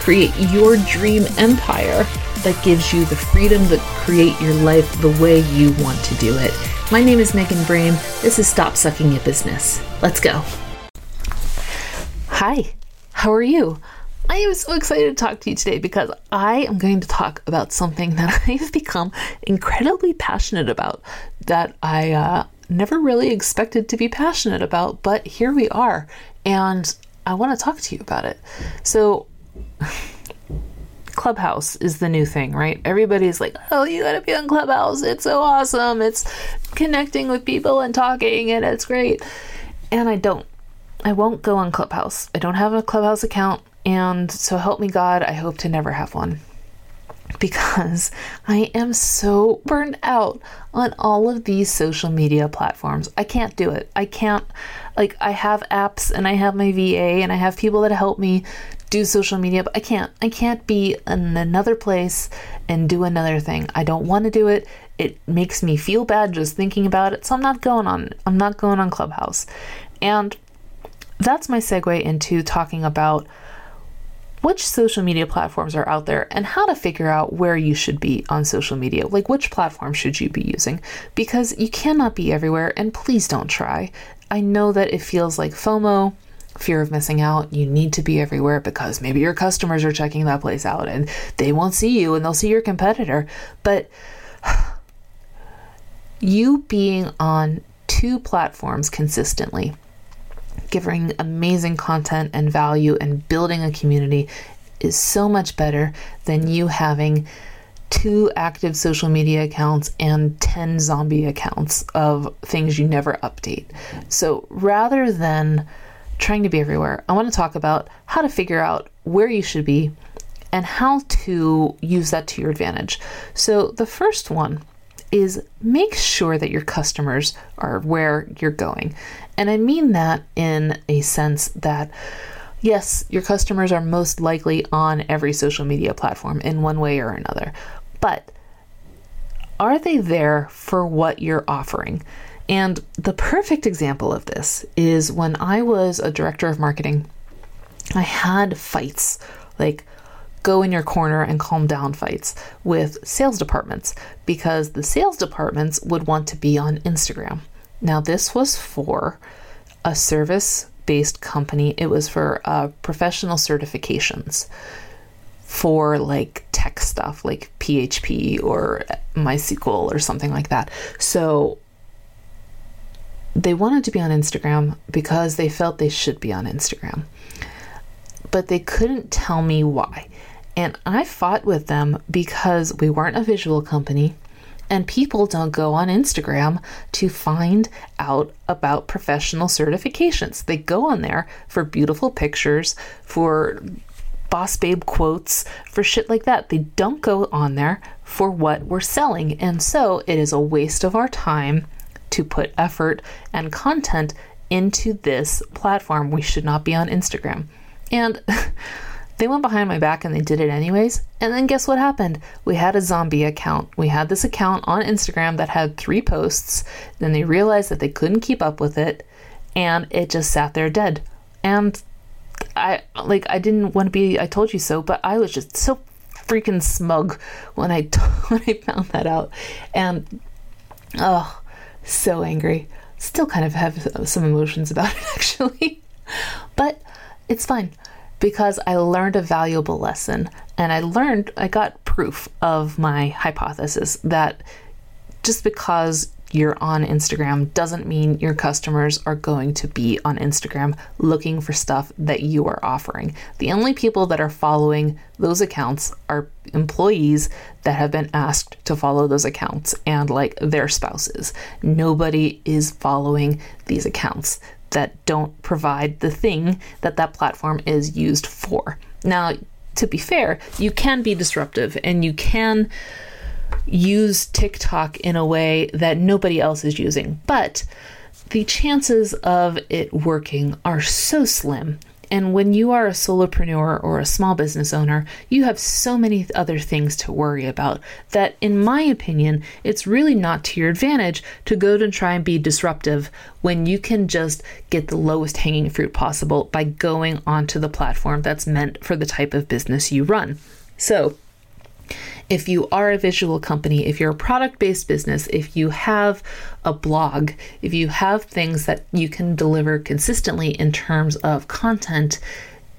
create your dream empire that gives you the freedom to create your life the way you want to do it. My name is Megan Brame. This is Stop Sucking at Business. Let's go. Hi, how are you? I am so excited to talk to you today because I am going to talk about something that I've become incredibly passionate about that I uh, never really expected to be passionate about, but here we are. And I want to talk to you about it. So, Clubhouse is the new thing, right? Everybody's like, oh, you gotta be on Clubhouse. It's so awesome. It's connecting with people and talking, and it's great. And I don't. I won't go on Clubhouse. I don't have a Clubhouse account. And so help me God, I hope to never have one. Because I am so burned out on all of these social media platforms. I can't do it. I can't, like, I have apps and I have my VA and I have people that help me do social media, but I can't. I can't be in another place and do another thing. I don't want to do it. It makes me feel bad just thinking about it. So I'm not going on I'm not going on Clubhouse. And that's my segue into talking about which social media platforms are out there and how to figure out where you should be on social media. Like, which platform should you be using? Because you cannot be everywhere, and please don't try. I know that it feels like FOMO fear of missing out. You need to be everywhere because maybe your customers are checking that place out and they won't see you and they'll see your competitor. But you being on two platforms consistently, giving amazing content and value and building a community is so much better than you having two active social media accounts and 10 zombie accounts of things you never update. So rather than trying to be everywhere, I want to talk about how to figure out where you should be and how to use that to your advantage. So, the first one is make sure that your customers are where you're going. And I mean that in a sense that yes, your customers are most likely on every social media platform in one way or another. But are they there for what you're offering? And the perfect example of this is when I was a director of marketing, I had fights like go in your corner and calm down fights with sales departments because the sales departments would want to be on Instagram. Now, this was for a service based company, it was for uh, professional certifications for like tech stuff like PHP or MySQL or something like that. So they wanted to be on Instagram because they felt they should be on Instagram. But they couldn't tell me why. And I fought with them because we weren't a visual company and people don't go on Instagram to find out about professional certifications. They go on there for beautiful pictures, for boss babe quotes, for shit like that. They don't go on there for what we're selling. And so it is a waste of our time to put effort and content into this platform. We should not be on Instagram. And they went behind my back and they did it anyways. And then guess what happened? We had a zombie account. We had this account on Instagram that had three posts. Then they realized that they couldn't keep up with it and it just sat there dead. And I like I didn't want to be I told you so, but I was just so freaking smug when I when I found that out. And oh, so angry. Still kind of have some emotions about it, actually. but it's fine. because I learned a valuable lesson and I learned, I got proof of my hypothesis that just because you're on Instagram doesn't mean your customers are going to be on Instagram looking for stuff that you are offering. The only people that are following those accounts are employees that have been asked to follow those accounts and like their spouses. Nobody is following these accounts that don't provide the thing that that platform is used for. Now, to be fair, you can be disruptive and you can use TikTok in a way that nobody else is using, but the chances of it working are so slim. And when you are a solopreneur or a small business owner, you have so many other things to worry about that, in my opinion, it's really not to your advantage to go to try and be disruptive when you can just get the lowest hanging fruit possible by going onto the platform that's meant for the type of business you run. So, if you are a visual company, if you're a product based business, if you have a blog, if you have things that you can deliver consistently in terms of content,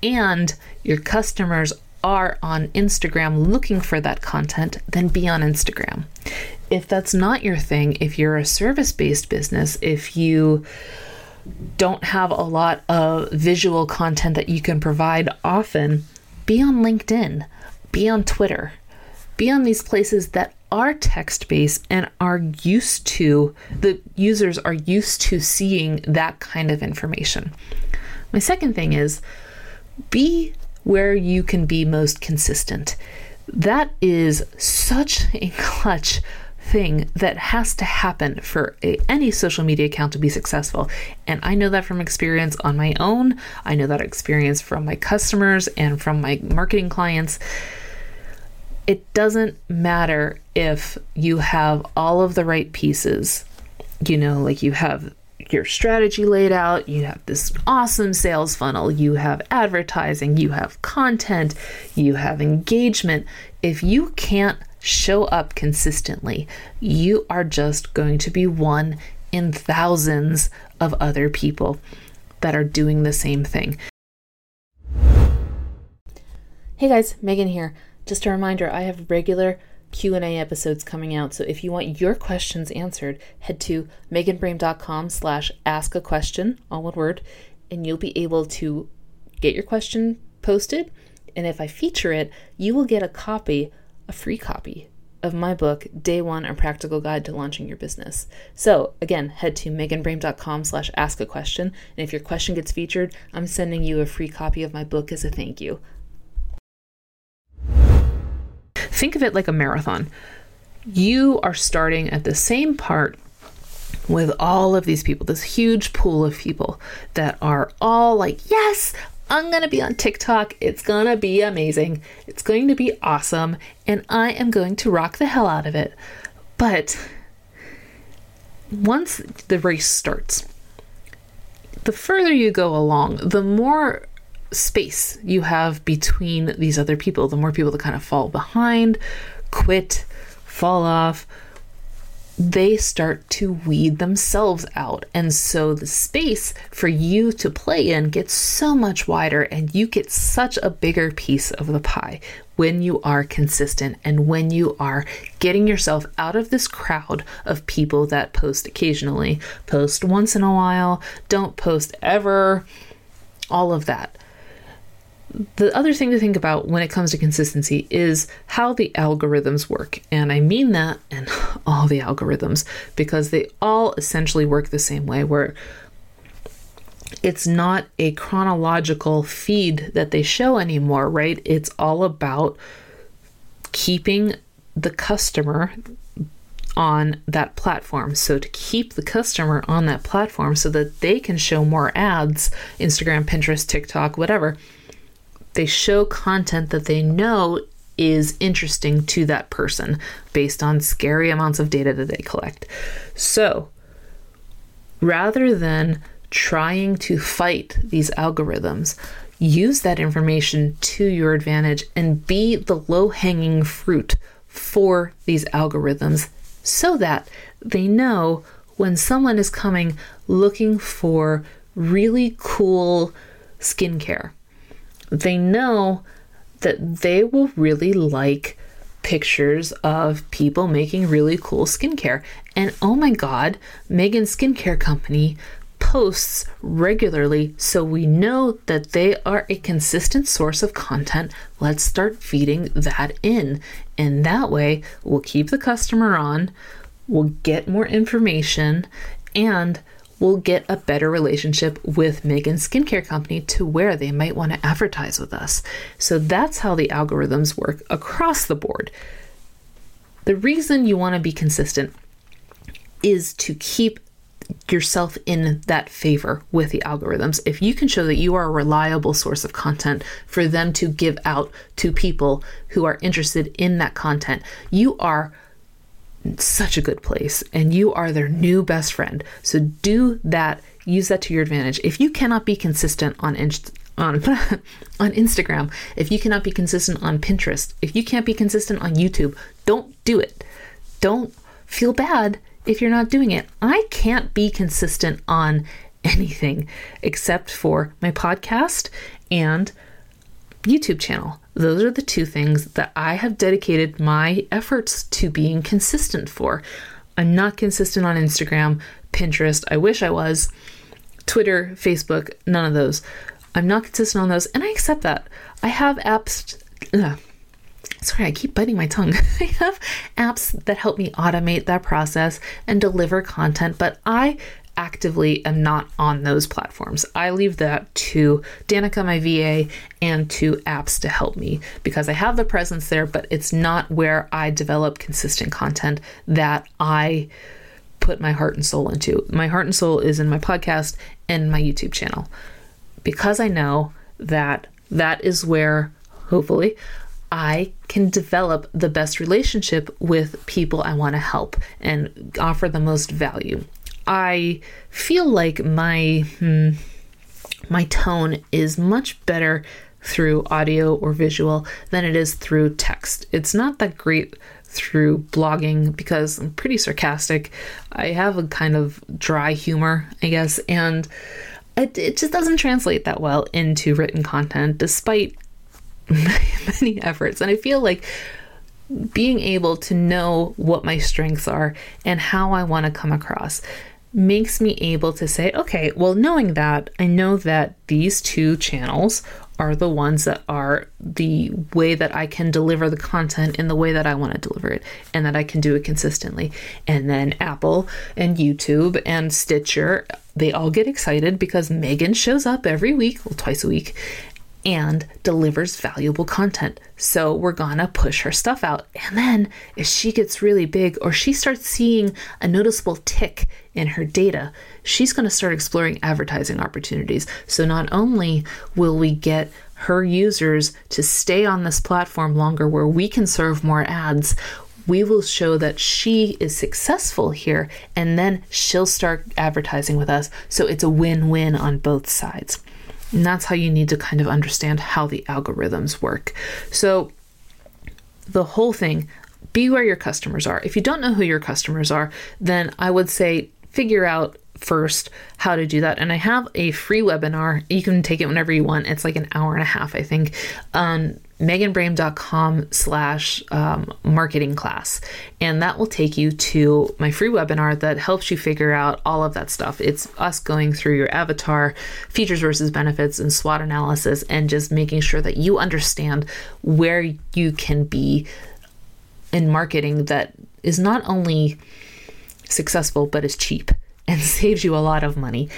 and your customers are on Instagram looking for that content, then be on Instagram. If that's not your thing, if you're a service based business, if you don't have a lot of visual content that you can provide often, be on LinkedIn, be on Twitter, be on these places that are text based and are used to, the users are used to seeing that kind of information. My second thing is be where you can be most consistent. That is such a clutch thing that has to happen for a, any social media account to be successful. And I know that from experience on my own. I know that experience from my customers and from my marketing clients it doesn't matter if you have all of the right pieces. You know, like you have your strategy laid out, you have this awesome sales funnel, you have advertising, you have content, you have engagement. If you can't show up consistently, you are just going to be one in thousands of other people that are doing the same thing. Hey guys, Megan here. Just a reminder, I have regular Q&A episodes coming out. So if you want your questions answered, head to meganbrame.com slash ask a question, all one word, and you'll be able to get your question posted. And if I feature it, you will get a copy, a free copy of my book, Day One, A Practical Guide to Launching Your Business. So again, head to meganbrame.com slash ask a question. And if your question gets featured, I'm sending you a free copy of my book as a thank you. Think of it like a marathon. You are starting at the same part with all of these people, this huge pool of people that are all like, yes, I'm going to be on TikTok. It's going to be amazing. It's going to be awesome. And I am going to rock the hell out of it. But once the race starts, the further you go along, the more space you have between these other people, the more people that kind of fall behind, quit, fall off, they start to weed themselves out. And so the space for you to play in gets so much wider, and you get such a bigger piece of the pie when you are consistent and when you are getting yourself out of this crowd of people that post occasionally, post once in a while, don't post ever, all of that the other thing to think about when it comes to consistency is how the algorithms work. And I mean that and all the algorithms because they all essentially work the same way, where it's not a chronological feed that they show anymore, right? It's all about keeping the customer on that platform. So, to keep the customer on that platform so that they can show more ads Instagram, Pinterest, TikTok, whatever they show content that they know is interesting to that person based on scary amounts of data that they collect. So, rather than trying to fight these algorithms, use that information to your advantage and be the low hanging fruit for these algorithms so that they know when someone is coming looking for really cool skincare They know that they will really like pictures of people making really cool skincare. And oh my god, Megan's Skincare Company posts regularly so we know that they are a consistent source of content. Let's start feeding that in. And that way, we'll keep the customer on, we'll get more information, and we'll get a better relationship with Megan's Skincare Company to where they might want to advertise with us. So that's how the algorithms work across the board. The reason you want to be consistent is to keep yourself in that favor with the algorithms. If you can show that you are a reliable source of content for them to give out to people who are interested in that content, you are such a good place and you are their new best friend. So do that, use that to your advantage. If you cannot be consistent on Inst- on on Instagram, if you cannot be consistent on Pinterest, if you can't be consistent on YouTube, don't do it. Don't feel bad if you're not doing it. I can't be consistent on anything except for my podcast and YouTube channel. Those are the two things that I have dedicated my efforts to being consistent for. I'm not consistent on Instagram, Pinterest. I wish I was. Twitter, Facebook, none of those. I'm not consistent on those, and I accept that. I have apps. Ugh, sorry, I keep biting my tongue. I have apps that help me automate that process and deliver content, but I actively am not on those platforms. I leave that to Danica, my VA, and to apps to help me because I have the presence there, but it's not where I develop consistent content that I put my heart and soul into. My heart and soul is in my podcast and my YouTube channel because I know that that is where, hopefully, I can develop the best relationship with people I want to help and offer the most value. I feel like my hmm, my tone is much better through audio or visual than it is through text. It's not that great through blogging because I'm pretty sarcastic. I have a kind of dry humor, I guess, and it, it just doesn't translate that well into written content despite many efforts. And I feel like being able to know what my strengths are and how I want to come across makes me able to say, okay, well, knowing that, I know that these two channels are the ones that are the way that I can deliver the content in the way that I want to deliver it and that I can do it consistently. And then Apple and YouTube and Stitcher, they all get excited because Megan shows up every week, well, twice a week, and delivers valuable content. So we're gonna push her stuff out. And then if she gets really big or she starts seeing a noticeable tick in her data, she's gonna start exploring advertising opportunities. So not only will we get her users to stay on this platform longer where we can serve more ads, we will show that she is successful here and then she'll start advertising with us. So it's a win win on both sides. And that's how you need to kind of understand how the algorithms work. So, the whole thing be where your customers are. If you don't know who your customers are, then I would say figure out first how to do that. And I have a free webinar. You can take it whenever you want. It's like an hour and a half, I think, on meganbrame.com slash um, marketing class. And that will take you to my free webinar that helps you figure out all of that stuff. It's us going through your avatar, features versus benefits, and SWOT analysis, and just making sure that you understand where you can be in marketing that is not only successful, but is cheap and saves you a lot of money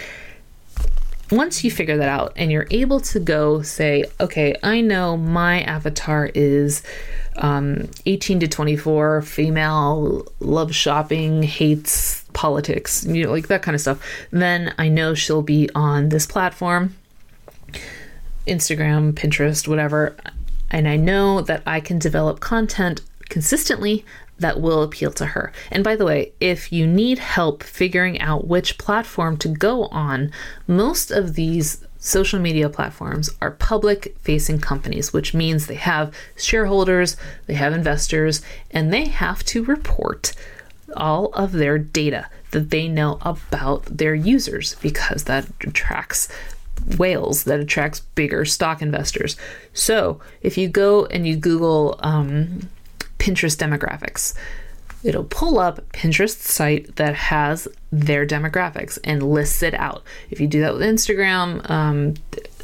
once you figure that out and you're able to go say, okay, I know my avatar is um, 18 to 24, female, loves shopping, hates politics, you know, like that kind of stuff, then I know she'll be on this platform, Instagram, Pinterest, whatever. And I know that I can develop content consistently that will appeal to her. And by the way, if you need help figuring out which platform to go on, most of these social media platforms are public facing companies, which means they have shareholders, they have investors, and they have to report all of their data that they know about their users because that attracts whales that attracts bigger stock investors. So if you go and you Google um, Pinterest demographics, it'll pull up Pinterest site that has their demographics and lists it out. If you do that with Instagram, um,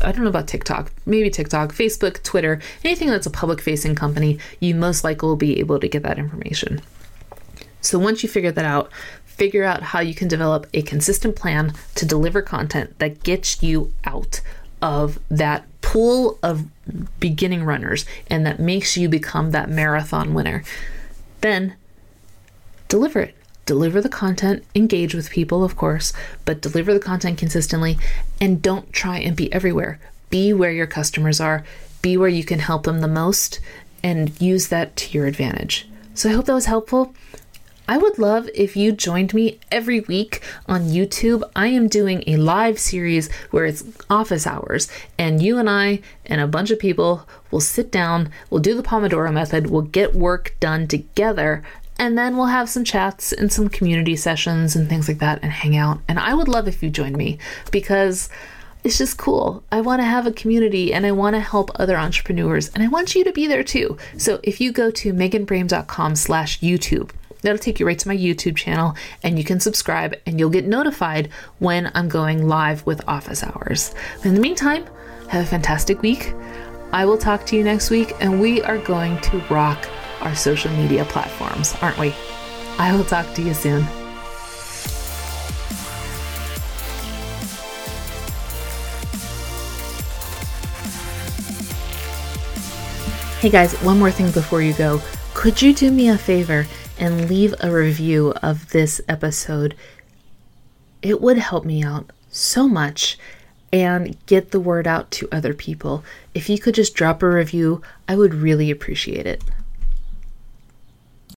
I don't know about TikTok, maybe TikTok, Facebook, Twitter, anything that's a public facing company, you most likely will be able to get that information. So once you figure that out, figure out how you can develop a consistent plan to deliver content that gets you out of that pool of beginning runners and that makes you become that marathon winner. Then deliver it. Deliver the content, engage with people, of course, but deliver the content consistently and don't try and be everywhere. Be where your customers are, be where you can help them the most, and use that to your advantage. So I hope that was helpful. I would love if you joined me every week on YouTube. I am doing a live series where it's office hours, and you and I and a bunch of people will sit down, we'll do the Pomodoro method, we'll get work done together, and then we'll have some chats and some community sessions and things like that and hang out. And I would love if you joined me because it's just cool. I want to have a community and I want to help other entrepreneurs and I want you to be there too. So if you go to meganbrame.com slash YouTube, That'll take you right to my YouTube channel and you can subscribe and you'll get notified when I'm going live with office hours. In the meantime, have a fantastic week. I will talk to you next week and we are going to rock our social media platforms, aren't we? I will talk to you soon. Hey guys, one more thing before you go. Could you do me a favor and leave a review of this episode. It would help me out so much and get the word out to other people. If you could just drop a review, I would really appreciate it.